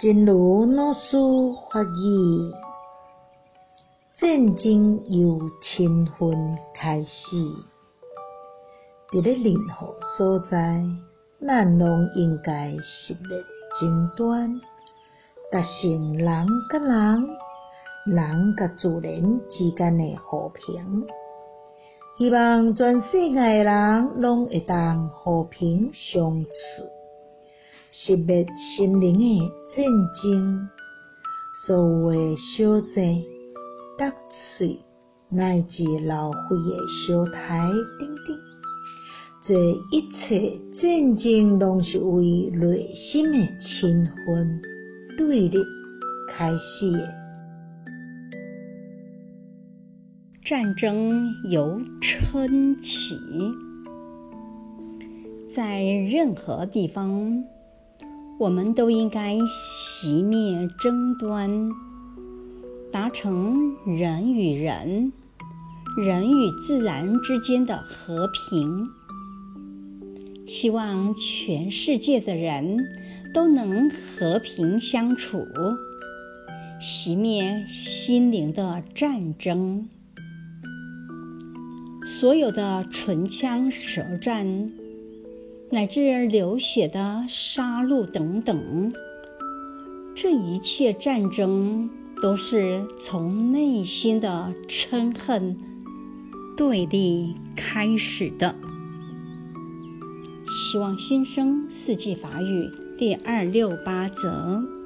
真如老师法语，战争由亲恨开始。伫咧任何所在，咱拢应该熄灭争端，达成人甲人、人甲自然之间的和平。希望全世界诶人拢会当和平相处，熄灭心灵的战争。所有的小济、触喙，乃至老费的相杀等等，这一切战争，拢是为内心的亲恨对立开始的。战争由嗔起，在任何地方，我们都应该熄灭争端，达成人与人、人与自然之间的和平。希望全世界的人都能和平相处，熄灭心灵的战争。所有的唇枪舌战，乃至流血的杀戮等等，这一切战争都是从内心的嗔恨对立开始的。希望新生四季法语第二六八则。